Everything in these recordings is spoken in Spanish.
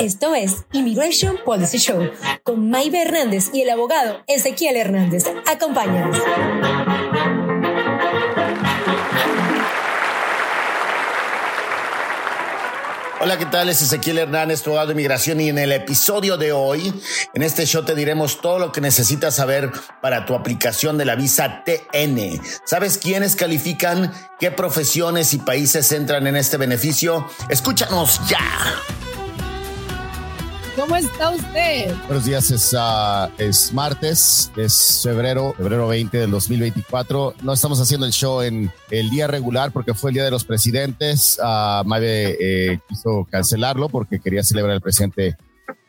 Esto es Immigration Policy Show con Maybe Hernández y el abogado Ezequiel Hernández. Acompáñanos. Hola, ¿qué tal? Es Ezequiel Hernández, tu abogado de inmigración y en el episodio de hoy, en este show te diremos todo lo que necesitas saber para tu aplicación de la visa TN. ¿Sabes quiénes califican? ¿Qué profesiones y países entran en este beneficio? Escúchanos ya. ¿Cómo está usted? Buenos días, es, uh, es martes, es febrero, febrero 20 del 2024. No estamos haciendo el show en el día regular porque fue el día de los presidentes. Uh, Mabe eh, quiso cancelarlo porque quería celebrar el presidente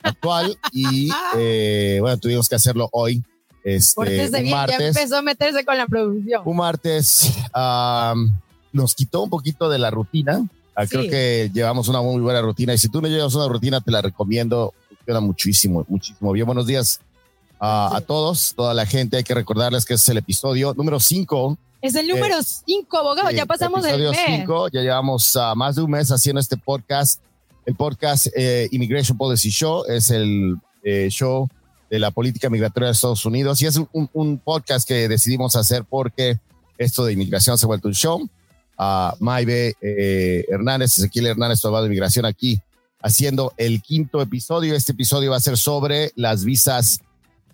actual y eh, bueno, tuvimos que hacerlo hoy. Este, Porque un martes, ya empezó a meterse con la producción. un martes um, nos quitó un poquito de la rutina. Ah, Creo Sí. que llevamos una muy buena rutina y si tú no llevas una rutina te la recomiendo. Funciona muchísimo, muchísimo. Bien, buenos días a- a todos, toda la gente. Hay que recordarles que este es el episodio número 5. Es el número 5, abogado. ya pasamos el mes. cinco, Ya llevamos ah, más de un mes haciendo este podcast. El podcast eh, Immigration Policy Show es el eh, show de la política migratoria de Estados Unidos y es un, un podcast que decidimos hacer porque esto de inmigración se ha vuelto un show. A Maibe eh, Hernández, Ezequiel Hernández, abogado de inmigración aquí haciendo el quinto episodio. Este episodio va a ser sobre las visas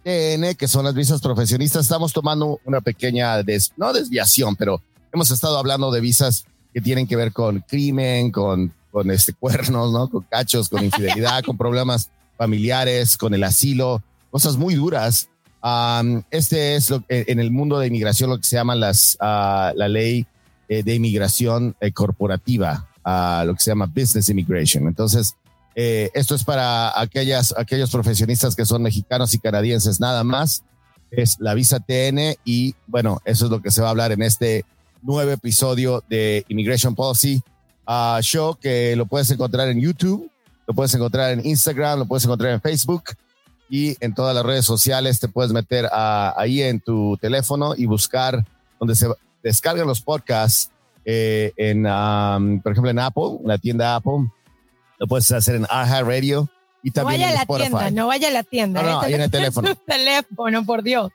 TN, que son las visas profesionistas. Estamos tomando una pequeña, des- no desviación, pero hemos estado hablando de visas que tienen que ver con crimen, con, con este cuernos, ¿no? Con cachos, con infidelidad, con problemas familiares, con el asilo, cosas muy duras. Am, este es lo, en el mundo de inmigración lo que se llama las, ah, la ley eh, de inmigración eh, corporativa, ah, lo que se llama business immigration. Entonces, eh, esto es para aquellas, aquellos profesionistas que son mexicanos y canadienses nada más. Es la visa TN y bueno, eso es lo que se va a hablar en este nuevo episodio de Immigration Policy ah, Show que lo puedes encontrar en YouTube, lo puedes encontrar en Instagram, lo puedes encontrar en Facebook y en todas las redes sociales. Te puedes meter ah, ahí en tu teléfono y buscar donde se descargan los podcasts eh, en, um, por ejemplo, en Apple, en la tienda Apple. Lo puedes hacer en iHeartRadio Radio y No también vaya a en la Spotify. tienda, no vaya a la tienda. No, no, ¿eh? ahí en el teléfono. teléfono, por Dios.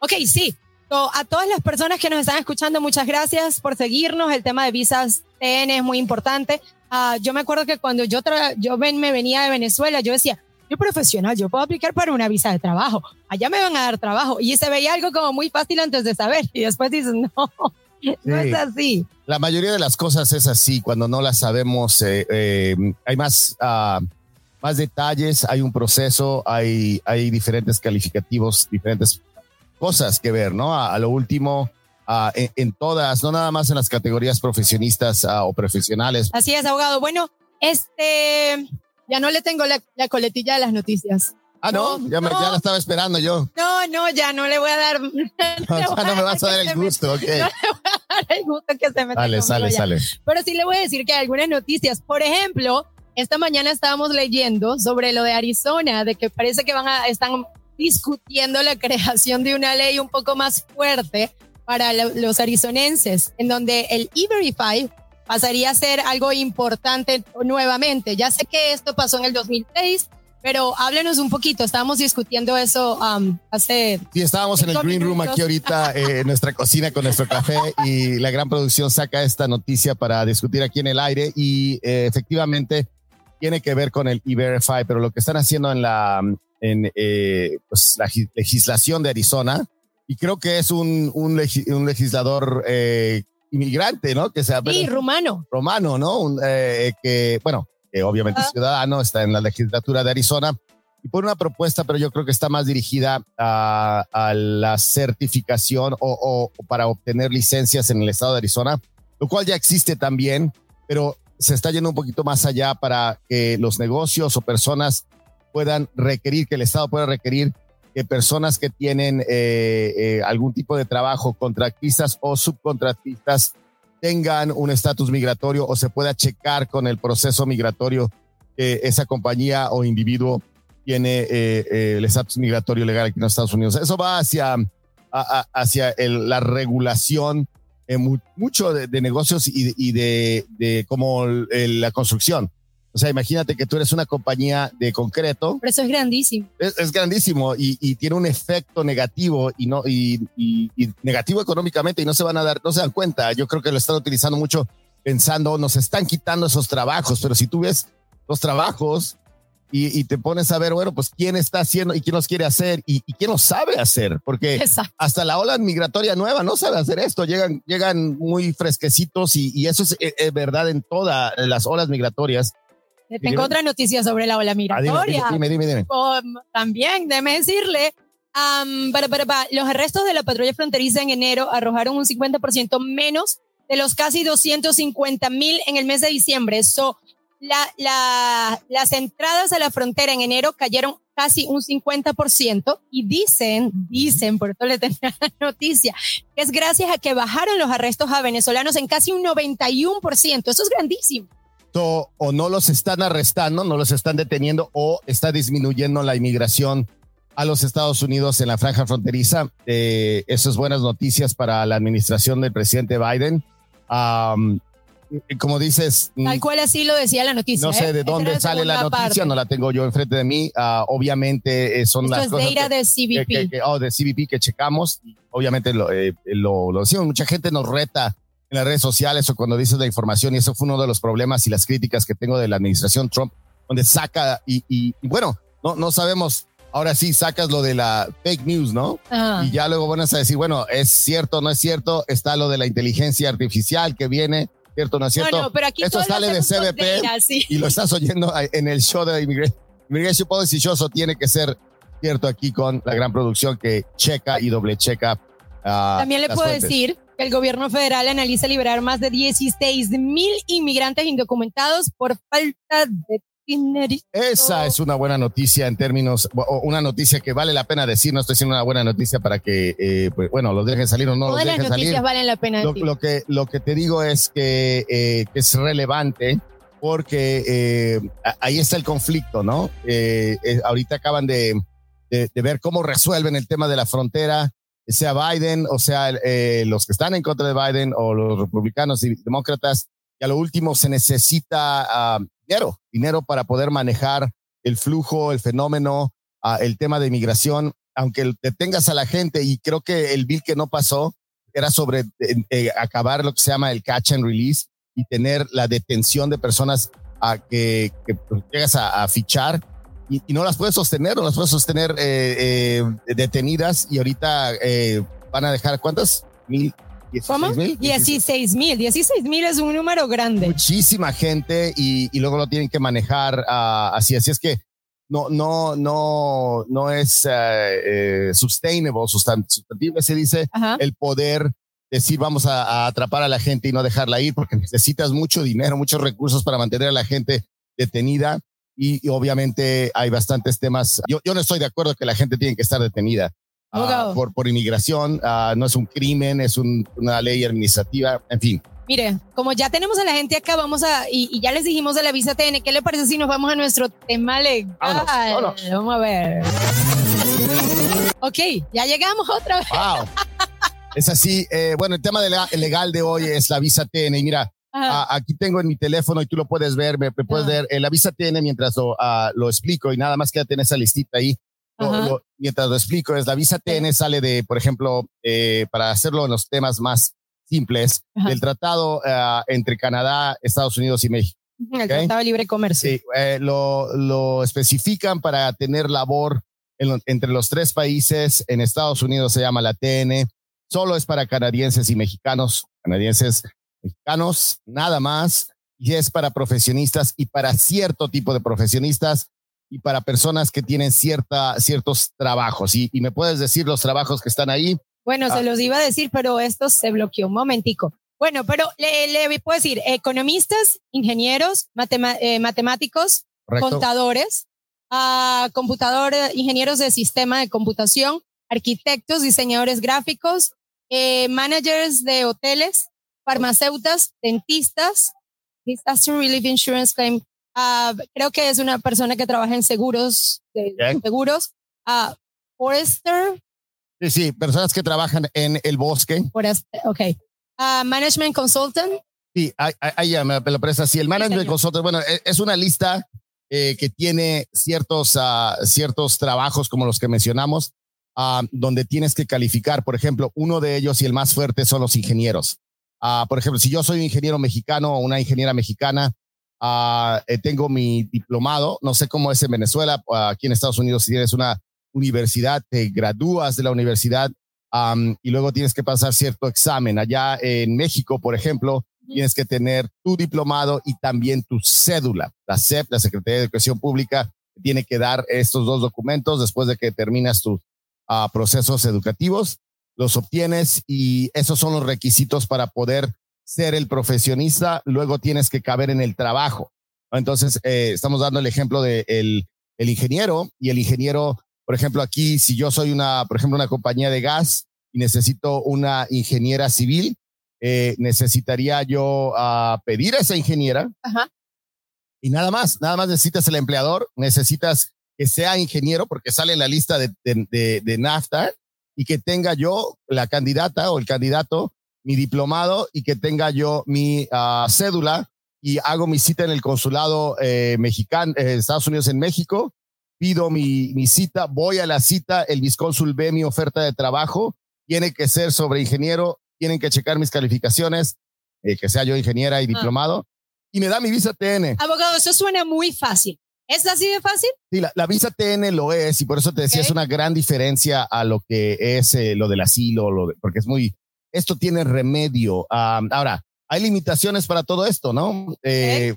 Ok, sí. A todas las personas que nos están escuchando, muchas gracias por seguirnos. El tema de visas TN es muy importante. Ah, yo me acuerdo que cuando yo, yo ven, me venía de Venezuela, yo decía, yo profesional, yo puedo aplicar para una visa de trabajo. Allá me van a dar trabajo. Y se veía algo como muy fácil antes de saber. Y después dices, no, no Sí. es así. La mayoría de las cosas es así, cuando no las sabemos, eh, eh, hay más, ah, más detalles, hay un proceso, hay, hay diferentes calificativos, diferentes cosas que ver, ¿no? A, a lo último, ah, en, en todas, no nada más en las categorías profesionistas ah, o profesionales. Así es, abogado. Bueno, este, ya no le tengo la, la coletilla de las noticias. Ah, no, No, ya, me- no. ya la estaba esperando yo. No, no, ya no le voy a dar. O sea, no me vas a dar el gusto, ok. No le voy a dar el gusto que se Sale, conmigo sale, sale. Pero sí le voy a decir que hay algunas noticias. Por ejemplo, esta mañana estábamos leyendo sobre lo de Arizona, de que parece que van a están discutiendo la creación de una ley un poco más fuerte para lo- los arizonenses, en donde el E-Verify pasaría a ser algo importante nuevamente. Ya sé que esto pasó en el 2006, pero háblenos un poquito. Estábamos discutiendo eso um, hace Sí, estábamos en el green room minutos. aquí ahorita eh, en nuestra cocina con nuestro café y la gran producción saca esta noticia para discutir aquí en el aire y eh, efectivamente tiene que ver con el E-Verify, pero lo que están haciendo en la, en, eh, pues, la gi- legislación de Arizona, y creo que es un, un, legi- un legislador eh, inmigrante, ¿no? Que sea Sí, rumano. romano, ¿no? Un, eh, que, bueno, que obviamente es Ah. ciudadano, está en la legislatura de Arizona y por una propuesta, pero yo creo que está más dirigida a, a la certificación o, o- o para obtener licencias en el estado de Arizona, lo cual ya existe también, pero se está yendo un poquito más allá para que los negocios o personas puedan requerir, que el estado pueda requerir que personas que tienen eh, eh, algún tipo de trabajo, contratistas o subcontratistas, tengan un estatus migratorio o se pueda checar con el proceso migratorio que esa compañía o individuo tiene eh, eh, el estatus migratorio legal aquí en los Estados Unidos. Eso va hacia, a- hacia el- la regulación eh, mu- mucho de, de negocios y, y de, de como el- la construcción. O sea, imagínate que tú eres una compañía de concreto. Pero eso es grandísimo. Es, grandísimo y, tiene un efecto negativo y no y, negativo económicamente y no se van a dar, no se dan cuenta. Yo creo que lo están utilizando mucho pensando, nos están quitando esos trabajos, pero si tú ves los trabajos y, te pones a ver, bueno, pues quién está haciendo y quién los quiere hacer y, quién los sabe hacer, porque hasta la ola migratoria nueva no sabe hacer esto, llegan, llegan muy fresquecitos y, eso es, es verdad en todas las olas migratorias tengo otra noticia sobre la ola ah, migratoria. dime, dime, dime, también, déme decirle, los arrestos de la patrulla fronteriza en enero arrojaron un 50% menos de los casi 250 mil en el mes de diciembre. So, la, la, las entradas a la frontera en enero cayeron casi un 50% y dicen, dicen, por eso le tenía la noticia, que es gracias a que bajaron los arrestos a venezolanos en casi un 91%. Eso es grandísimo o no los están arrestando, no los están deteniendo o está disminuyendo la inmigración a los Estados Unidos en la franja fronteriza. Eh, eso es buenas noticias para la administración del presidente Biden. como dices, tal cual así lo decía la noticia. No sé ¿eh? de dónde sale la noticia, no la tengo yo enfrente de mí. Ah, obviamente eh, son las cosas de de CBP. oh, de CBP que checamos. Obviamente lo, lo, lo decimos. Mucha gente nos reta en las redes sociales o cuando dices la información, y eso fue uno de los problemas y las críticas que tengo de la administración Trump, donde saca y, bueno, no, no sabemos. Ahora sí sacas lo de la fake news, ¿no? Y ya luego van a decir, bueno, es cierto, no es cierto. Está lo de la inteligencia artificial que viene, cierto, no es cierto. No, pero aquí Esto sale de CBP y lo estás oyendo en el show de Immigration, Immigration Policy Show. tiene que ser cierto aquí con la gran producción que checa y doble checa. Uh, También le puedo decir el gobierno federal analiza liberar más de 16 mil inmigrantes indocumentados por falta de dinero. Esa es una buena noticia en términos, o una noticia que vale la pena decir. No estoy diciendo una buena noticia para que, eh, pues, bueno, los dejen salir o no Todas los dejen las noticias valen la pena. Lo, lo, que, lo que te digo es que, eh, que es relevante porque eh, ahí está el conflicto, ¿no? ahorita acaban de, de, de ver cómo resuelven el tema de la frontera sea Biden o sea eh, los que están en contra de Biden o los republicanos y demócratas. Y a lo último se necesita ah, dinero, dinero para poder manejar el flujo, el fenómeno, ah, el tema de inmigración, aunque detengas a la gente y creo que el bill que no pasó era sobre eh, acabar lo que se llama el catch and release y tener la detención de personas a que, que llegas a fichar y, no las puedes sostener, no las puedes sostener eh, eh, detenidas y ahorita eh, van a dejar cuántas? Mil. ¿Cómo? 16 mil. 16 mil es un número grande. Muchísima gente y, y luego lo tienen que manejar uh, así. Así es que no, no, no, no es uh, sustainable, sustantivo, se dice, el poder decir vamos a, a, atrapar a la gente y no dejarla ir porque necesitas mucho dinero, muchos recursos para mantener a la gente detenida y, obviamente hay bastantes temas. Yo, yo no estoy de acuerdo que la gente tiene que estar detenida. Ah, por, por inmigración, uh, no es un crimen, es un, una ley administrativa, en fin. Mire, como ya tenemos a la gente acá, vamos a, y, y, ya les dijimos de la visa TN, ¿qué le parece si nos vamos a nuestro tema legal? Vamos a ver. Ok, ya llegamos otra vez. Wow. es así. Eh, bueno, el tema de legal de hoy es la visa TN. Y mira, Ah, aquí tengo en mi teléfono y tú lo puedes ver, me, puedes ver. Eh, la visa tiene mientras lo, ah, lo, explico y nada más quédate en esa listita ahí. mientras lo explico, es la visa TN sale de, por ejemplo, eh, para hacerlo en los temas más simples, del tratado ah, entre Canadá, Estados Unidos y México. El Tratado de Libre Comercio. Sí, eh, lo, lo, especifican para tener labor entre los tres países. En Estados Unidos se llama la TN. Solo es para canadienses y mexicanos, canadienses mexicanos, nada más, y es para profesionistas y para cierto tipo de profesionistas y para personas que tienen cierta, ciertos trabajos. Y, me puedes decir los trabajos que están ahí. Bueno, se ah. los iba a decir, pero esto se bloqueó un momentico. Bueno, pero le, le puedo decir economistas, ingenieros, eh, matemáticos, contadores, uh, computadores, ingenieros de sistema de computación, arquitectos, diseñadores gráficos, eh, managers de hoteles, farmacéuticas, dentistas, Disaster Relief Insurance Claim. Uh, creo que es una persona que trabaja en seguros, de, seguros. Uh, Forester. Sí, sí, personas que trabajan en el bosque. Forester, ok. Uh, management Consultant. Sí, ahí ya me lo presta. Sí, el management consultant, bueno, e, es una lista eh, que tiene ciertos, ciertos trabajos como los que mencionamos, donde tienes que calificar. Por ejemplo, uno de ellos y el más fuerte son los ingenieros. Uh, por ejemplo, si yo soy un ingeniero mexicano o una ingeniera mexicana, eh, tengo mi diplomado, no sé cómo es en Venezuela, aquí en Estados Unidos, si tienes una universidad, te gradúas de la universidad um, y luego tienes que pasar cierto examen. Allá en México, por ejemplo, tienes que tener tu diplomado y también tu cédula. La SEP, la Secretaría de Educación Pública, tiene que dar estos dos documentos después de que terminas tus uh, procesos educativos. Los obtienes y esos son los requisitos para poder ser el profesionista. Luego tienes que caber en el trabajo. Entonces, eh, estamos dando el ejemplo de el, el ingeniero y el ingeniero, por ejemplo, aquí, si yo soy una, por ejemplo, una compañía de gas y necesito una ingeniera civil, eh, necesitaría yo uh, pedir a esa ingeniera. Ajá. Y nada más, nada más necesitas el empleador, necesitas que sea ingeniero porque sale en la lista de, de, de, NAFTA y que tenga yo la candidata o el candidato mi diplomado y que tenga yo mi uh, cédula y hago mi cita en el consulado eh, mexicano, eh, Estados Unidos en México, pido mi, mi cita, voy a la cita, el viscónsul ve mi oferta de trabajo, tiene que ser sobre ingeniero tienen que checar mis calificaciones, eh, que sea yo ingeniera y ah. diplomado, y me da mi visa TN. Abogado, eso suena muy fácil. ¿Es así de fácil? Sí, la, visa TN lo es, y por eso te decía, es una gran diferencia a lo que es eh, lo del asilo, lo porque es muy, esto tiene remedio. ahora, hay limitaciones para todo esto, ¿no? Eh,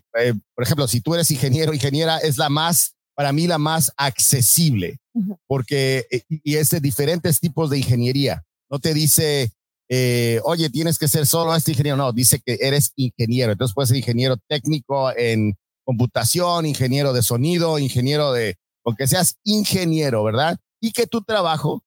por ejemplo, si tú eres ingeniero, ingeniera, es la más, para mí, la más accesible, porque, y es de diferentes tipos de ingeniería. No te dice, eh, oye, tienes que ser solo este ingeniero. No, dice que eres ingeniero. Entonces puedes ser ingeniero técnico en computación, ingeniero de sonido, ingeniero de, porque seas ingeniero, ¿verdad? Y que tu trabajo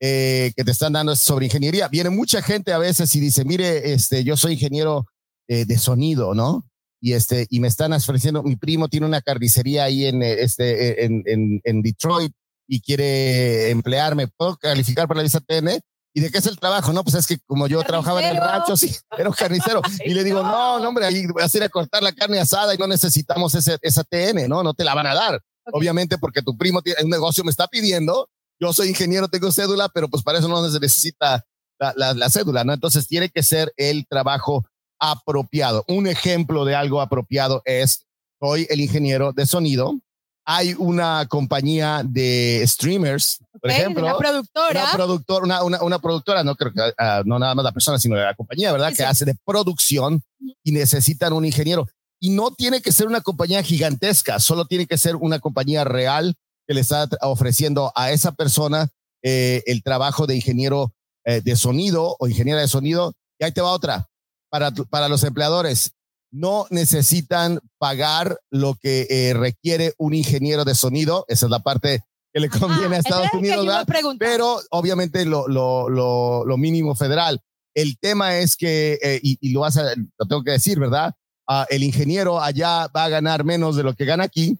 eh, que te están dando es sobre ingeniería. Viene mucha gente a veces y dice, mire, este, yo soy ingeniero eh, de sonido, ¿no? Y este, y me están ofreciendo, mi primo tiene una carnicería ahí en, este, en, en, en Detroit y quiere emplearme. ¿Puedo calificar para la visa TN? ¿Y de qué es el trabajo? No, pues es que como yo trabajaba en el rancho, sí, era un carnicero. y le digo, no, no, hombre, ahí vas a ir a cortar la carne asada y no necesitamos ese, esa TN, ¿no? No te la van a dar. Obviamente porque tu primo tiene un negocio, me está pidiendo. Yo soy ingeniero, tengo cédula, pero pues para eso no se necesita la, la cédula, ¿no? Entonces tiene que ser el trabajo apropiado. Un ejemplo de algo apropiado es, soy el ingeniero de sonido, hay una compañía de streamers, por ejemplo. Una productora. Una productora, una, una, productora, no creo que, ah, no nada más la persona, sino la compañía, ¿verdad? que hace de producción y necesitan un ingeniero. Y no tiene que ser una compañía gigantesca, solo tiene que ser una compañía real que le está ofreciendo a esa persona eh, el trabajo de ingeniero eh, de sonido o ingeniera de sonido. Y ahí te va otra. Para, para los empleadores, no necesitan pagar lo que eh, requiere un ingeniero de sonido. Esa es la parte que le conviene a Estados Unidos, pero obviamente lo, lo, lo, lo, mínimo federal. El tema es que, eh, y, lo, vas a, lo tengo que decir, ¿verdad? Ah, el ingeniero allá va a ganar menos de lo que gana aquí.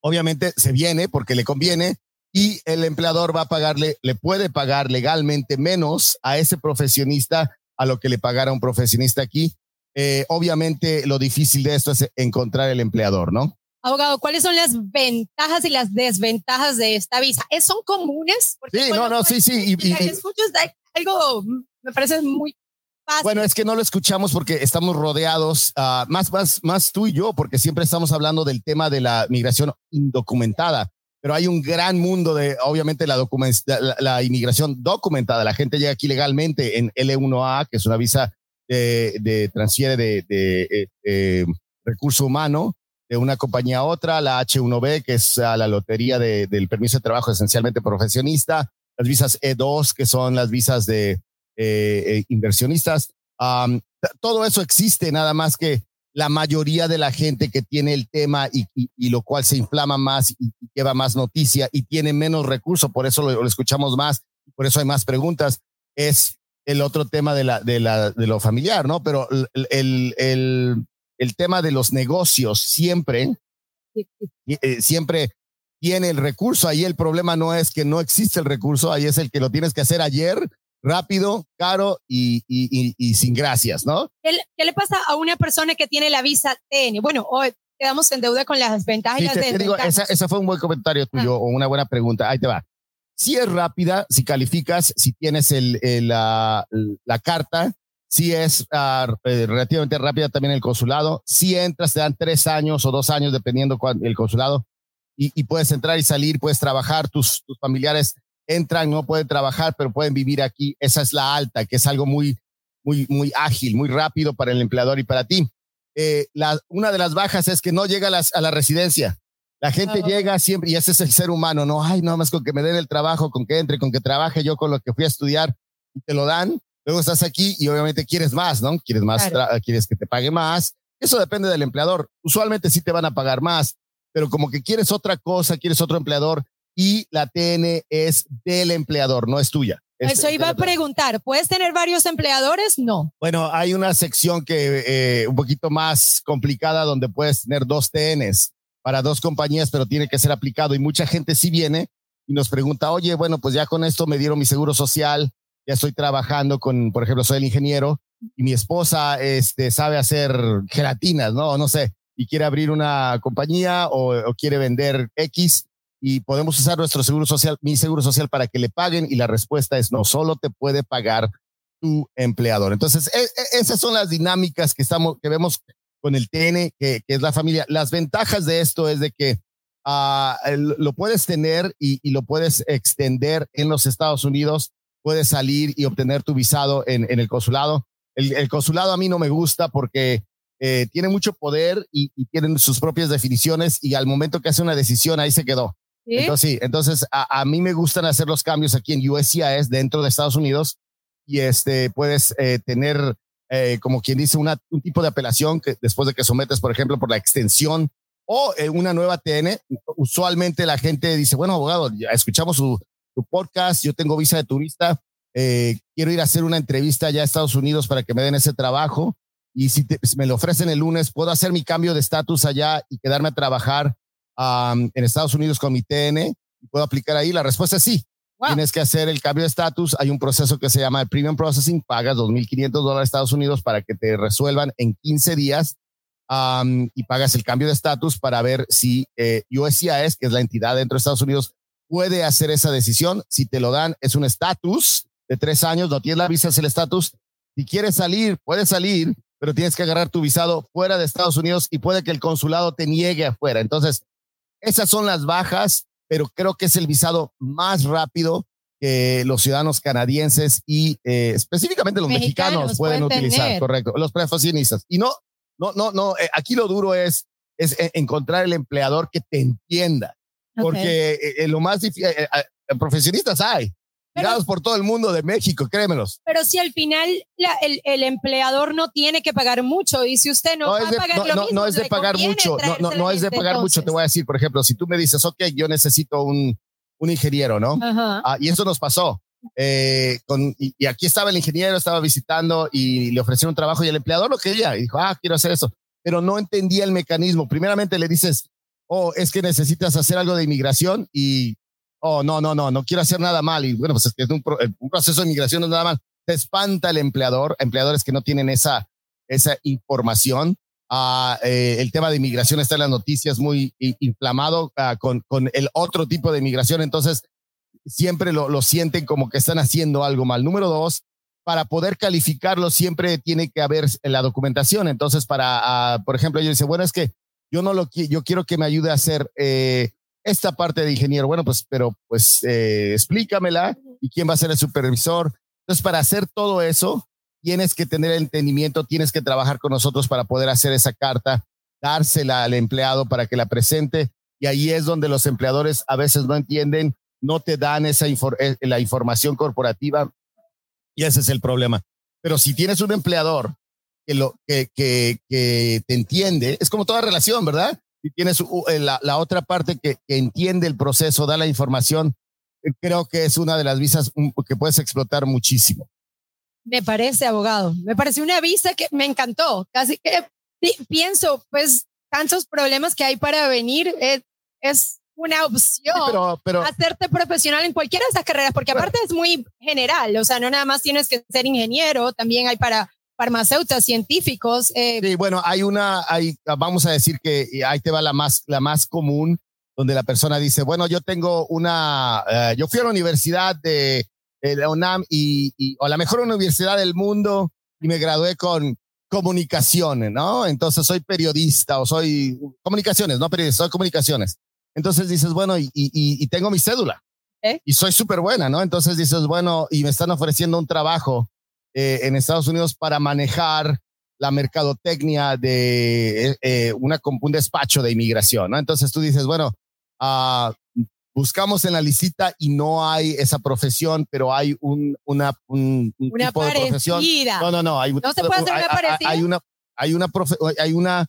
Obviamente se viene porque le conviene y el empleador va a pagarle, le puede pagar legalmente menos a ese profesionista a lo que le pagara un profesionista aquí eh, obviamente lo difícil de esto es encontrar el empleador, ¿no? Abogado, ¿cuáles son las ventajas y las desventajas de esta visa? ¿Son comunes? sí, no, no, sí, sí. Y, algo, me parece muy fácil. Bueno, es que no lo escuchamos porque estamos rodeados, uh, más, más, más tú y yo, porque siempre estamos hablando del tema de la migración indocumentada pero hay un gran mundo de, obviamente, la, la, la, inmigración documentada. La gente llega aquí legalmente en L1A, que es una visa de, de transfiere de, de, eh, recurso humano de una compañía a otra, la H1B, que es la lotería del permiso de trabajo esencialmente profesionista, las visas E2, que son las visas de eh, eh, inversionistas. todo eso existe, nada más que la mayoría de la gente que tiene el tema y, lo cual se inflama más y, lleva más noticia y tiene menos recursos, por eso lo escuchamos más, por eso hay más preguntas, es el otro tema de, la, de, la, de lo familiar, ¿no? Pero el, el, el, tema de los negocios siempre, eh, siempre tiene el recurso. Ahí el problema no es que no existe el recurso, ahí es el que lo tienes que hacer ayer rápido, caro y, y, sin gracias, ¿no? ¿Qué, le pasa a una persona que tiene la visa TN? Bueno, hoy quedamos en deuda con las ventajas. y te, digo, esa, esa, fue un buen comentario tuyo ah. o una buena pregunta. Ahí te va. Si es rápida, si calificas, si tienes la, carta, si es uh, relativamente rápida también el consulado, si entras, te dan tres años o dos años, dependiendo el consulado, y, puedes entrar y salir, puedes trabajar, tus, familiares entran, no pueden trabajar, pero pueden vivir aquí. Esa es la alta, que es algo muy, muy, muy ágil, muy rápido para el empleador y para ti. Eh, la, una de las bajas es que no llega a la residencia. La gente llega siempre, y ese es el ser humano, no, ay, no más con que me den el trabajo, con que entre, con que trabaje yo con lo que fui a estudiar y te lo dan. Luego estás aquí y obviamente quieres más, ¿no? Quieres más, quieres que te pague más. Eso depende del empleador. Usualmente sí te van a pagar más, pero como que quieres otra cosa, quieres otro empleador, y la TN es del empleador, no es tuya. Eso iba a preguntar, ¿puedes tener varios empleadores? No. Bueno, hay una sección que eh, un poquito más complicada donde puedes tener dos TNs para dos compañías, pero tiene que ser aplicado y mucha gente sí viene y nos pregunta, oye, bueno, pues ya con esto me dieron mi seguro social, ya estoy trabajando con, por ejemplo, soy el ingeniero y mi esposa este, sabe hacer gelatinas, ¿no? No sé, y quiere abrir una compañía o, quiere vender X y podemos usar nuestro seguro social, mi seguro social para que le paguen y la respuesta es no, solo te puede pagar tu empleador. Entonces, e, e, esas son las dinámicas que estamos, que vemos con el TN, que, es la familia. Las ventajas de esto es de que ah, lo puedes tener y, lo puedes extender en los Estados Unidos, puedes salir y obtener tu visado en, el consulado. El, consulado a mí no me gusta porque eh, tiene mucho poder y, y tienen sus propias definiciones y al momento que hace una decisión ahí se quedó. Entonces, sí, entonces a, mí me gustan hacer los cambios aquí en USCIS dentro de Estados Unidos y este puedes eh, tener eh, como quien dice un tipo de apelación que después de que sometes, por ejemplo, por la extensión o eh, una nueva TN. Usualmente la gente dice, bueno, abogado, ya escuchamos su, podcast, yo tengo visa de turista, quiero ir a hacer una entrevista allá a Estados Unidos para que me den ese trabajo y si, si me lo ofrecen el lunes, puedo hacer mi cambio de estatus allá y quedarme a trabajar en Estados Unidos con mi TN puedo aplicar ahí? La respuesta es sí. Tienes que hacer el cambio de estatus. Hay un proceso que se llama el Premium Processing. Pagas 2.500 dólares Estados Unidos para que te resuelvan en 15 días y pagas el cambio de estatus para ver si eh, USCIS, que es la entidad dentro de Estados Unidos, puede hacer esa decisión. Si te lo dan, es un estatus de tres años, no tienes la visa, es el estatus. Si quieres salir, puedes salir, pero tienes que agarrar tu visado fuera de Estados Unidos y puede que el consulado te niegue afuera. Entonces, esas son las bajas, pero creo que es el visado más rápido que los ciudadanos canadienses y eh, específicamente los mexicanos, pueden, utilizar, correcto, los profesionistas. Y no, no, no, no, eh, aquí lo duro es, es e, encontrar el empleador que te entienda, porque eh, lo más difícil, profesionistas hay, por todo el mundo de México, créemelos. Pero si al final el, el, empleador no tiene que pagar mucho y si usted no, va a pagar lo mismo, no es de pagar mucho, no, no, es de pagar mucho, te voy a decir, por ejemplo, si tú me dices, ok, yo necesito un, un ingeniero, ¿no? Ah, y eso nos pasó. Eh, con, y, aquí estaba el ingeniero, estaba visitando y le ofrecieron un trabajo y el empleador lo quería y dijo, ah, quiero hacer eso, pero no entendía el mecanismo. Primeramente le dices, oh, es que necesitas hacer algo de inmigración y oh, no, no, no, no quiero hacer nada mal. Y bueno, pues es es un, eh, un proceso de migración no es nada mal. Te espanta el empleador, empleadores que no tienen esa, esa información. Ah, eh, el tema de inmigración está en las noticias muy inflamado ah, con, con el otro tipo de inmigración. Entonces, siempre lo, lo sienten como que están haciendo algo mal. Número dos, para poder calificarlo siempre tiene que haber la documentación. Entonces, para, ah, por ejemplo, yo dice, bueno, es que yo no lo yo quiero que me ayude a hacer eh, esta parte de ingeniero, bueno, pues, pero pues eh, explícamela y quién va a ser el supervisor. Entonces, para hacer todo eso, tienes que tener el entendimiento, tienes que trabajar con nosotros para poder hacer esa carta, dársela al empleado para que la presente. Y ahí es donde los empleadores a veces no entienden, no te dan esa eh, la información corporativa y ese es el problema. Pero si tienes un empleador que, lo, que, que, que te entiende, es como toda relación, ¿verdad? Si tienes eh, la, la otra parte que, entiende el proceso, da la información, eh, creo que es una de las visas mm, que puedes explotar muchísimo. Me parece, abogado. Me parece una visa que me encantó. Casi que pienso, pues, tantos problemas que hay para venir. Es, es una opción pero, hacerte profesional en cualquiera de esas carreras, porque aparte es muy general, o sea, no nada más tienes que ser ingeniero, también hay para farmacéuticos, científicos. Eh. Sí, bueno, hay una, hay, vamos a decir que ahí te va la más, la más común, donde la persona dice, bueno, yo tengo una, eh, yo fui a la universidad de, la UNAM y, y, o la mejor universidad del mundo y me gradué con comunicaciones, ¿no? Entonces soy periodista o soy comunicaciones, no periodista, soy comunicaciones. Entonces dices, bueno, y, y, y tengo mi cédula. ¿Eh? Y soy súper buena, ¿no? Entonces dices, bueno, y me están ofreciendo un trabajo eh, en Estados Unidos para manejar la mercadotecnia de eh, una, un despacho de inmigración, ¿no? Entonces tú dices, bueno, uh, buscamos en la licita y no hay esa profesión, pero hay un, una, un, una tipo de profesión. No, no, no. Hay, no se puede hacer una parecida. Hay una, hay una, hay una,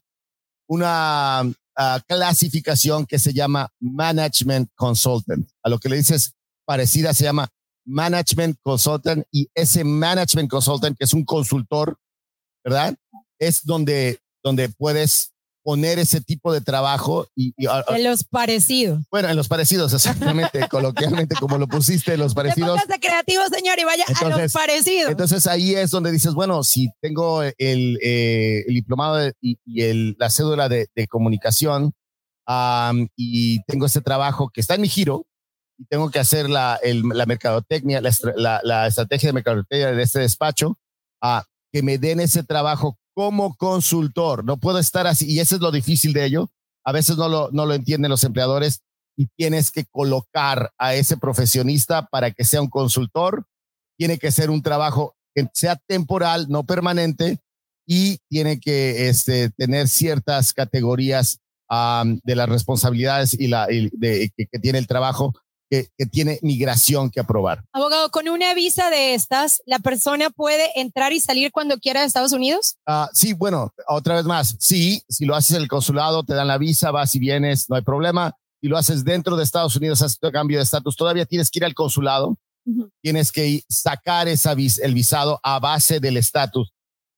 una uh, clasificación que se llama Management Consultant. A lo que le dices parecida se llama Management Consultant y ese Management Consultant, que es un consultor, ¿verdad? Es donde, donde puedes poner ese tipo de trabajo y, en los parecidos. Bueno, en los parecidos, exactamente, coloquialmente como lo pusiste, en los parecidos. de creativo, señor, y vaya a los parecidos. Entonces ahí es donde dices, bueno, si tengo el, eh, el diplomado y, el, la cédula de, de comunicación y tengo este trabajo que está en mi giro y tengo que hacer la, el, la mercadotecnia, la, la, estrategia de mercadotecnia de este despacho, a que me den ese trabajo como consultor. No puedo estar así. Y eso es lo difícil de ello. A veces no lo, no lo entienden los empleadores y tienes que colocar a ese profesionista para que sea un consultor. Tiene que ser un trabajo que sea temporal, no permanente, y tiene que este, tener ciertas categorías de las responsabilidades y la de, que, tiene el trabajo que, tiene migración que aprobar. Abogado, con una visa de estas, ¿la persona puede entrar y salir cuando quiera de Estados Unidos? Ah, sí, bueno, otra vez más, sí, si lo haces en el consulado, te dan la visa, vas y vienes, no hay problema. Si lo haces dentro de Estados Unidos, haces tu cambio de estatus, todavía tienes que ir al consulado, tienes que sacar esa el visado a base del estatus.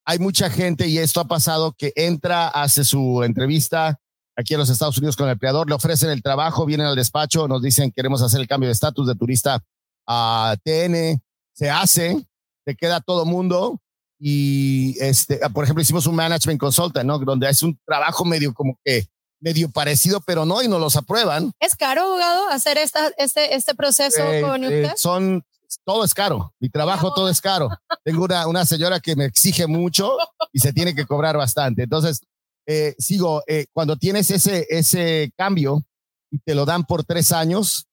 Hay mucha gente, y esto ha pasado, que entra, hace su entrevista, aquí en los Estados Unidos con el empleador, le ofrecen el trabajo, vienen al despacho, nos dicen queremos hacer el cambio de estatus de turista a TN, se hace, te queda todo mundo y este, por ejemplo, hicimos un management consultant, ¿no? Donde es un trabajo medio como que medio parecido, pero no, y nos los aprueban. ¿Es caro, abogado, hacer esta, este, este proceso eh, con eh, usted? son, todo es caro. Mi trabajo, todo es caro. Tengo una, una señora que me exige mucho y se tiene que cobrar bastante. Entonces, eh, sigo, eh, cuando tienes ese, ese cambio y te lo dan por tres años,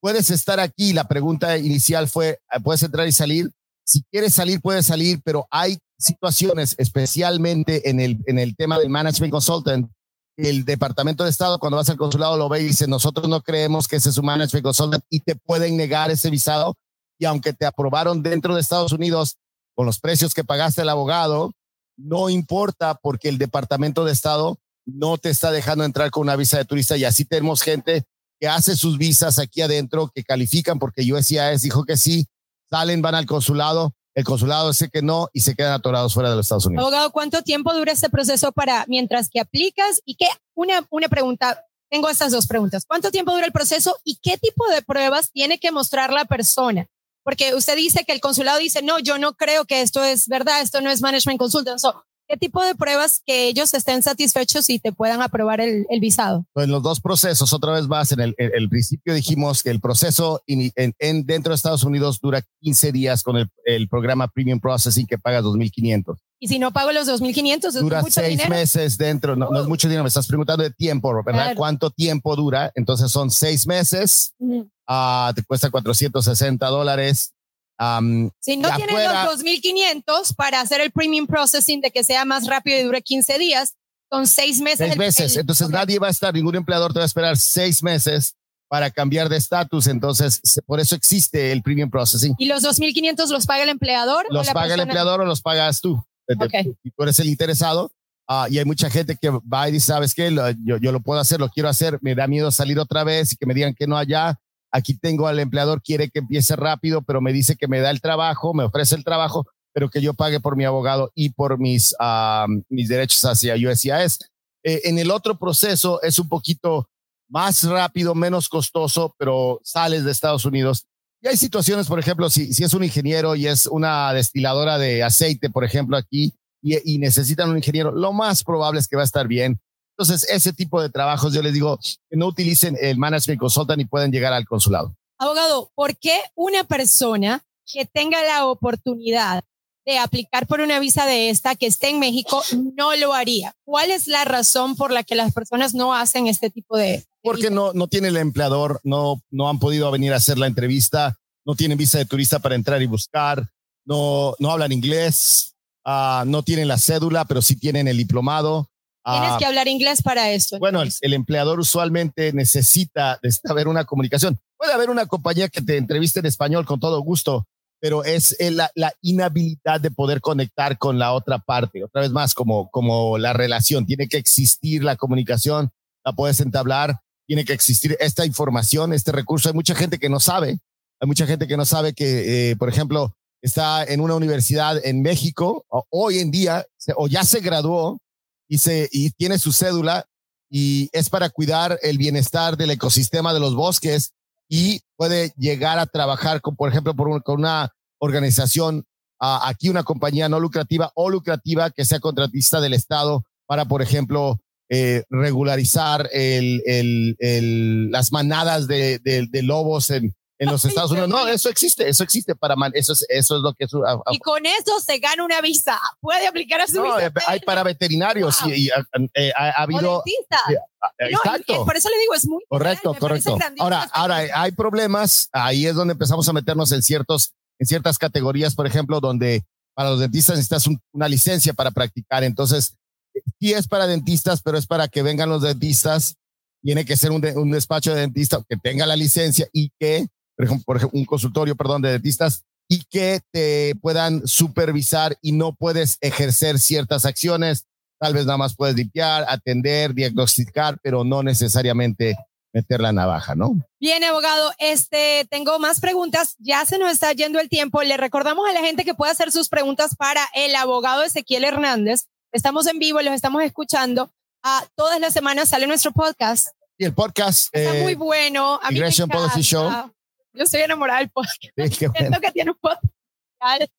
puedes estar aquí. La pregunta inicial fue, ah, ¿puedes entrar y salir? Si quieres salir, puedes salir, pero hay situaciones, especialmente en el, en el tema del management consultant, el Departamento de Estado, cuando vas al consulado, lo ve y dice, nosotros no creemos que ese es un management consultant y te pueden negar ese visado. Y aunque te aprobaron dentro de Estados Unidos con los precios que pagaste el abogado, no importa porque el Departamento de Estado no te está dejando entrar con una visa de turista y así tenemos gente que hace sus visas aquí adentro, que califican porque USCIS dijo que sí, salen, van al consulado, el consulado dice que no y se quedan atorados fuera de los Estados Unidos. Abogado, ¿cuánto tiempo dura este proceso para mientras que aplicas? Y qué, una, una pregunta, tengo estas dos preguntas. ¿Cuánto tiempo dura el proceso y qué tipo de pruebas tiene que mostrar la persona? Porque usted dice que el consulado dice, no, yo no creo que esto es verdad, esto no es management consultant. ¿Qué tipo de pruebas que ellos estén satisfechos y te puedan aprobar el, visado? Pues los dos procesos, otra vez más, en el, principio dijimos que el proceso en, dentro de Estados Unidos dura 15 días con el, programa Premium Processing que paga 2.500. Y si no pago los 2.500, dura seis meses dentro, no, es mucho dinero, me estás preguntando de tiempo, ¿verdad? ¿Cuánto tiempo dura? Entonces son seis meses, uh, te cuesta 460 dólares. si no tienes los 2.500 para hacer el premium processing de que sea más rápido y dure 15 días, son seis meses. Seis meses, entonces nadie va a estar, ningún empleador te va a esperar seis meses para cambiar de estatus, entonces por eso existe el premium processing. ¿Y los 2.500 los paga el empleador? ¿Los paga el empleador o los pagas tú? Tú eres el interesado. Uh, y hay mucha gente que va y dice, ¿sabes qué? yo, yo lo puedo hacer, lo quiero hacer, me da miedo salir otra vez y que me digan que no allá. Aquí tengo al empleador, quiere que empiece rápido, pero me dice que me da el trabajo, me ofrece el trabajo, pero que yo pague por mi abogado y por mis, uh, mis derechos hacia USCIS. Eh, en el otro proceso es un poquito más rápido, menos costoso, pero sales de Estados Unidos. Y hay situaciones, por ejemplo, si, si es un ingeniero y es una destiladora de aceite, por ejemplo, aquí, y, y necesitan un ingeniero, lo más probable es que va a estar bien. Entonces, ese tipo de trabajos, yo les digo que no utilicen el management consultant y pueden llegar al consulado. Abogado, ¿por qué una persona que tenga la oportunidad de aplicar por una visa de esta que esté en México no lo haría? ¿Cuál es la razón por la que las personas no hacen este tipo de... Porque no, no tiene el empleador, no, no han podido venir a hacer la entrevista, no tienen visa de turista para entrar y buscar, no, no hablan inglés, uh, no tienen la cédula, pero sí tienen el diplomado. Tienes uh, que hablar inglés para esto. Bueno, el, el, empleador usualmente necesita haber una comunicación. Puede haber una compañía que te entreviste en español con todo gusto, pero es la, la, inhabilidad de poder conectar con la otra parte. Otra vez más, como, como la relación. Tiene que existir la comunicación, la puedes entablar, tiene que existir esta información, este recurso. Hay mucha gente que no sabe, hay mucha gente que no sabe que, eh, por ejemplo, está en una universidad en México, hoy en día, o ya se graduó y, se, y tiene su cédula y es para cuidar el bienestar del ecosistema de los bosques y puede llegar a trabajar con, por ejemplo, por un, con una organización, aquí una compañía no lucrativa o lucrativa que sea contratista del Estado para, por ejemplo, eh, regularizar el, el, el, las manadas de, de, de lobos en, en los Estados Unidos. No, eso existe, eso existe para man, eso es, eso es lo que es. Uh, y con eso se gana una visa. Puede aplicar a su no, visa. Hay para veterinarios wow. y, y eh, ha, ha, habido. Eh, exacto. No, por eso le digo, es muy. Correcto, correcto. Ahora, ahora hay problemas. Ahí es donde empezamos a meternos en ciertos, en ciertas categorías, por ejemplo, donde para los dentistas necesitas un, una licencia para practicar. Entonces, sí es para dentistas, pero es para que vengan los dentistas. Tiene que ser un, de, un despacho de dentista que tenga la licencia y que por ejemplo, por ejemplo, un consultorio, perdón, de dentistas y que te puedan supervisar y no puedes ejercer ciertas acciones. Tal vez nada más puedes limpiar, atender, diagnosticar, pero no necesariamente meter la navaja, ¿no? Bien, abogado, este, tengo más preguntas. Ya se nos está yendo el tiempo. Le recordamos a la gente que puede hacer sus preguntas para el abogado Ezequiel Hernández. Estamos en vivo, los estamos escuchando. Ah, todas las semanas sale nuestro podcast. Y el podcast. Está eh, muy bueno. A Migration Policy Show. Yo estoy enamorada del podcast. Sí, qué bueno. Siento que tiene un podcast.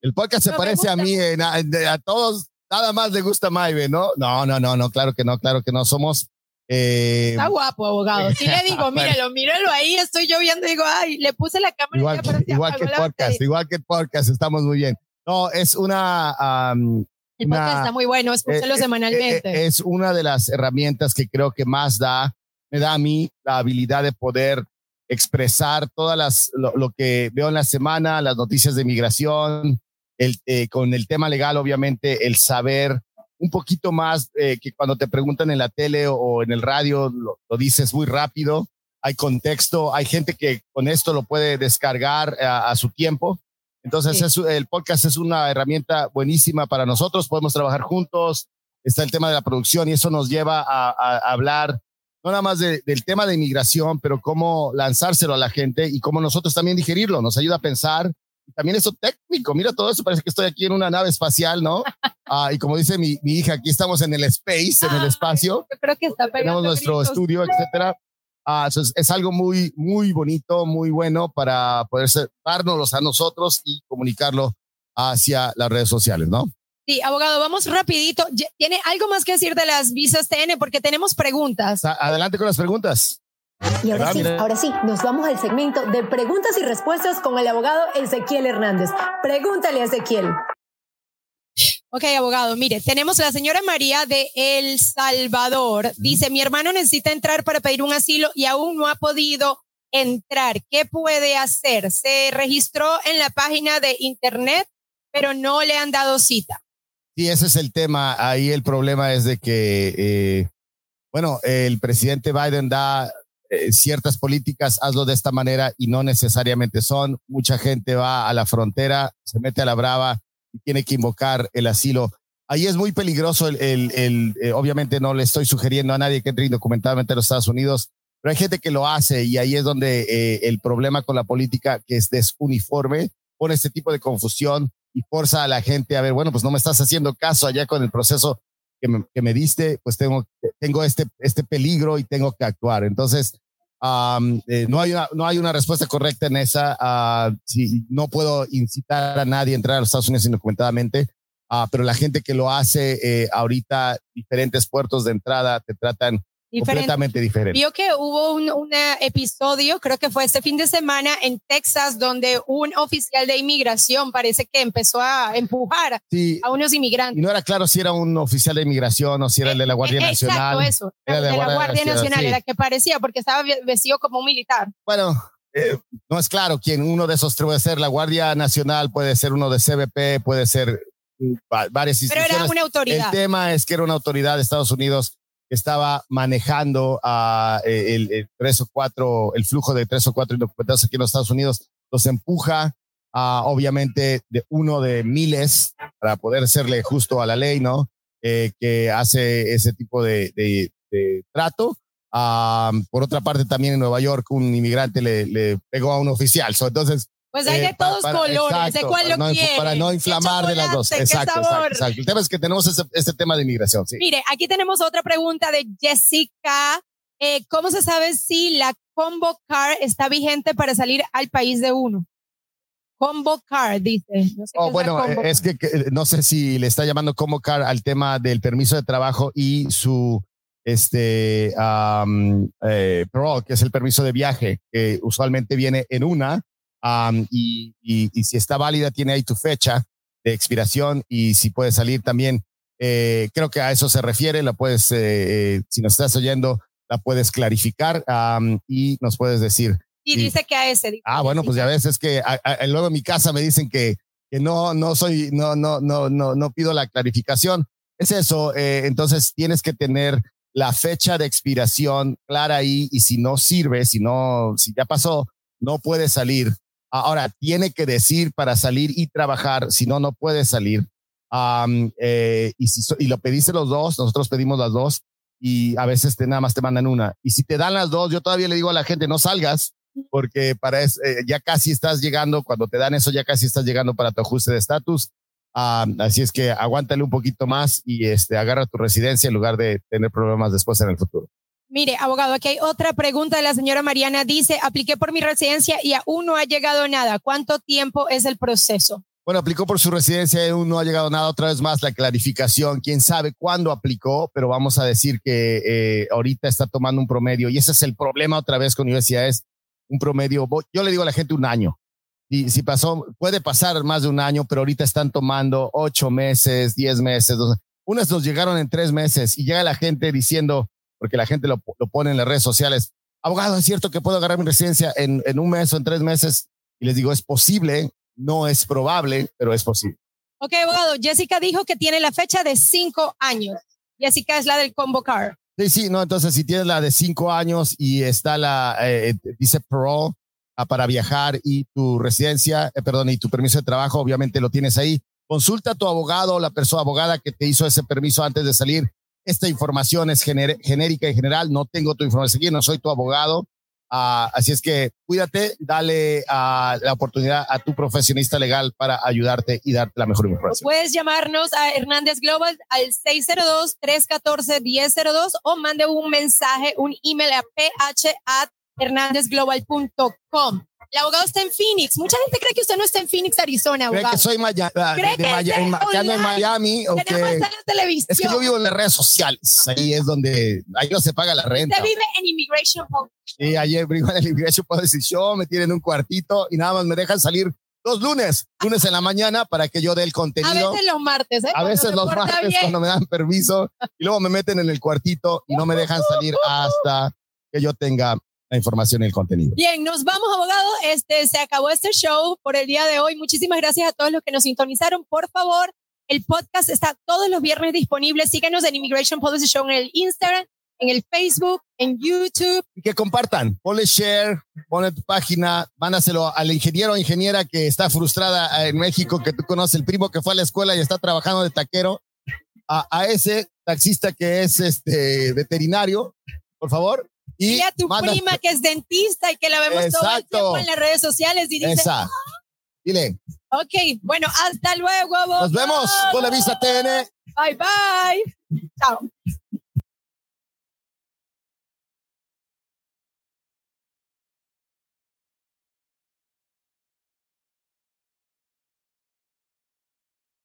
El podcast se no parece a mí, eh, a, a, todos, nada más le gusta Maive, ¿no? No, no, no, no, claro que no, claro que no. Somos. Eh... Está guapo, abogado. Sí le digo, míralo, míralo ahí, estoy yo viendo digo, ay, le puse la cámara. Igual, que, igual que el podcast, igual que el podcast, estamos muy bien. No, es una. Um, el podcast está muy bueno, escúchalo eh, semanalmente. Eh, es una de las herramientas que creo que más da, me da a mí la habilidad de poder expresar todas las, lo, lo, que veo en la semana, las noticias de migración, el, eh, con el tema legal, obviamente, el saber un poquito más eh, que cuando te preguntan en la tele o, o en el radio, lo, lo, dices muy rápido, hay contexto, hay gente que con esto lo puede descargar a, a su tiempo. Entonces, sí. es, el podcast es una herramienta buenísima para nosotros, podemos trabajar juntos, está el tema de la producción y eso nos lleva a, a, a hablar no nada más de, del tema de inmigración, pero cómo lanzárselo a la gente y cómo nosotros también digerirlo. Nos ayuda a pensar. También eso técnico. Mira todo eso. Parece que estoy aquí en una nave espacial, ¿no? ah, y como dice mi, mi, hija, aquí estamos en el space, en el espacio. Yo creo que está Tenemos nuestro gritos. estudio, etcétera. Ah, es, es, algo muy, muy bonito, muy bueno para poder dárnoslos a nosotros y comunicarlo hacia las redes sociales, ¿no? Sí, abogado, vamos rapidito. ¿Tiene algo más que decir de las visas TN? Porque tenemos preguntas. Adelante con las preguntas. Y ahora sí, ahora sí, nos vamos al segmento de preguntas y respuestas con el abogado Ezequiel Hernández. Pregúntale a Ezequiel. Ok, abogado, mire, tenemos la señora María de El Salvador. Dice, mi hermano necesita entrar para pedir un asilo y aún no ha podido entrar. ¿Qué puede hacer? Se registró en la página de internet, pero no le han dado cita. Sí, ese es el tema. Ahí el problema es de que, eh, bueno, el presidente Biden da eh, ciertas políticas, hazlo de esta manera y no necesariamente son. Mucha gente va a la frontera, se mete a la brava tiene que invocar el asilo. Ahí es muy peligroso. El, el, el eh, obviamente no le estoy sugiriendo a nadie que entre indocumentadamente a los Estados Unidos, pero hay gente que lo hace y ahí es donde eh, el problema con la política que es desuniforme pone este tipo de confusión y forza a la gente a ver, bueno, pues no me estás haciendo caso allá con el proceso que me, que me diste, pues tengo, tengo este, este peligro y tengo que actuar. Entonces, eh, no, hay una, no hay una respuesta correcta en esa. Uh, si, no puedo incitar a nadie a entrar a los Estados Unidos indocumentadamente, uh, pero la gente que lo hace eh, ahorita, diferentes puertos de entrada te tratan completamente diferente. Vio que hubo un, un, episodio, creo que fue este fin de semana en Texas, donde un oficial de inmigración parece que empezó a empujar a unos inmigrantes. Y no era claro si era un oficial de inmigración o si era el de la Guardia eh, Nacional. Exacto, eso. Era de, la Guardia, Nacional, era que parecía porque estaba vestido como un militar. Bueno, eh, no es claro quién uno de esos puede ser la Guardia Nacional, puede ser uno de CBP, puede ser mm, varias instituciones. Pero era una autoridad. El tema es que era una autoridad de Estados Unidos estaba manejando a eh, el, tres o cuatro, el flujo de tres o cuatro indocumentados aquí en los Estados Unidos, los empuja a, obviamente, de uno de miles para poder serle justo a la ley, ¿no? Eh, que hace ese tipo de, de, trato. por otra parte, también en Nueva York, un inmigrante le, le pegó a un oficial. entonces, pues hay de eh, todos colores, ¿de cuál lo no, quiere? Para no inflamar de las dos. Exacto, exacto, El tema es que tenemos este tema de inmigración, sí. Mire, aquí tenemos otra pregunta de Jessica. Eh, ¿Cómo se sabe si la Combo Car está vigente para salir al país de uno? Combo Car, dice. oh, bueno, es que, no sé si le está llamando Combo Car al tema del permiso de trabajo y su este eh, que es el permiso de viaje, que usualmente viene en una y, y, si está válida, tiene ahí tu fecha de expiración y si puede salir también. Eh, creo que a eso se refiere, la puedes, eh, eh, si nos estás oyendo, la puedes clarificar y nos puedes decir. Y dice que a ese. Ah, bueno, pues ya ves, es que luego en mi casa me dicen que, que no, no soy, no, no, no, no, no pido la clarificación. Es eso, entonces tienes que tener la fecha de expiración clara ahí y si no sirve, si no, si ya pasó, no puede salir Ahora, tiene que decir para salir y trabajar, si no, no puede salir. Eh, y, si, y lo pediste los dos, nosotros pedimos las dos y a veces te, nada más te mandan una. Y si te dan las dos, yo todavía le digo a la gente, no salgas, porque para eso, eh, ya casi estás llegando, cuando te dan eso, ya casi estás llegando para tu ajuste de estatus. así es que aguántale un poquito más y este, agarra tu residencia en lugar de tener problemas después en el futuro. Mire, abogado, aquí hay otra pregunta de la señora Mariana. Dice, apliqué por mi residencia y aún no ha llegado nada. ¿Cuánto tiempo es el proceso? Bueno, aplicó por su residencia y aún no ha llegado nada. Otra vez más la clarificación. Quién sabe cuándo aplicó, pero vamos a decir que eh, ahorita está tomando un promedio y ese es el problema otra vez con universidades. Un promedio, yo le digo a la gente un año. Y si pasó, puede pasar más de un año, pero ahorita están tomando ocho meses, diez meses. Unas nos llegaron en tres meses y llega la gente diciendo, porque la gente lo, pone en las redes sociales. Abogado, ¿es cierto que puedo agarrar mi residencia en, en un mes o en tres meses? Y les digo, es posible, no es probable, pero es posible. Ok, abogado, Jessica dijo que tiene la fecha de cinco años. Jessica es la del convocar. Sí, sí, no, entonces si tienes la de cinco años y está la, eh, dice parole ah, para viajar y tu residencia, eh, perdón, y tu permiso de trabajo, obviamente lo tienes ahí. Consulta a tu abogado o la persona abogada que te hizo ese permiso antes de salir esta información es genérica y general, no tengo tu información aquí, no soy tu abogado. Ah, así es que cuídate, dale a la oportunidad a tu profesionista legal para ayudarte y darte la mejor información. Puedes llamarnos a Hernández Global al 602-314-1002 o mande un mensaje, un email a ph@hernandezglobal.com. El abogado está en Phoenix. Mucha gente cree que usted no está en Phoenix, Arizona, abogado. Cree que soy Maya ¿Cree que, en, en Miami. O que, la televisión. Es que yo vivo en las redes sociales. Ahí es donde, ahí no se paga la renta. Usted vive en Immigration Policy. Sí, ayer vivo en Immigration Policy Show, me tienen un cuartito y nada más me dejan salir los lunes, lunes en la mañana para que yo dé el contenido. A veces los martes, ¿eh? A veces los martes cuando me dan permiso y luego me meten en el cuartito y no me dejan salir hasta que yo tenga la información y el contenido. Bien, nos vamos, abogado. Este, se acabó este show por el día de hoy. Muchísimas gracias a todos los que nos sintonizaron. Por favor, el podcast está todos los viernes disponible. Síguenos en Immigration Policy Show en el Instagram, en el Facebook, en YouTube. Y que compartan. Ponle share, ponle tu página, mándaselo al ingeniero o ingeniera que está frustrada en México, que tú conoces, el primo que fue a la escuela y está trabajando de taquero. A, a ese taxista que es este veterinario, por favor, y, a tu prima que es dentista y que la vemos Exacto. todo el tiempo en las redes sociales y dice, Exacto. Ah". Dile. Ok, bueno, hasta luego. Nos vemos. Con la visa TN. Bye, bye. Chao.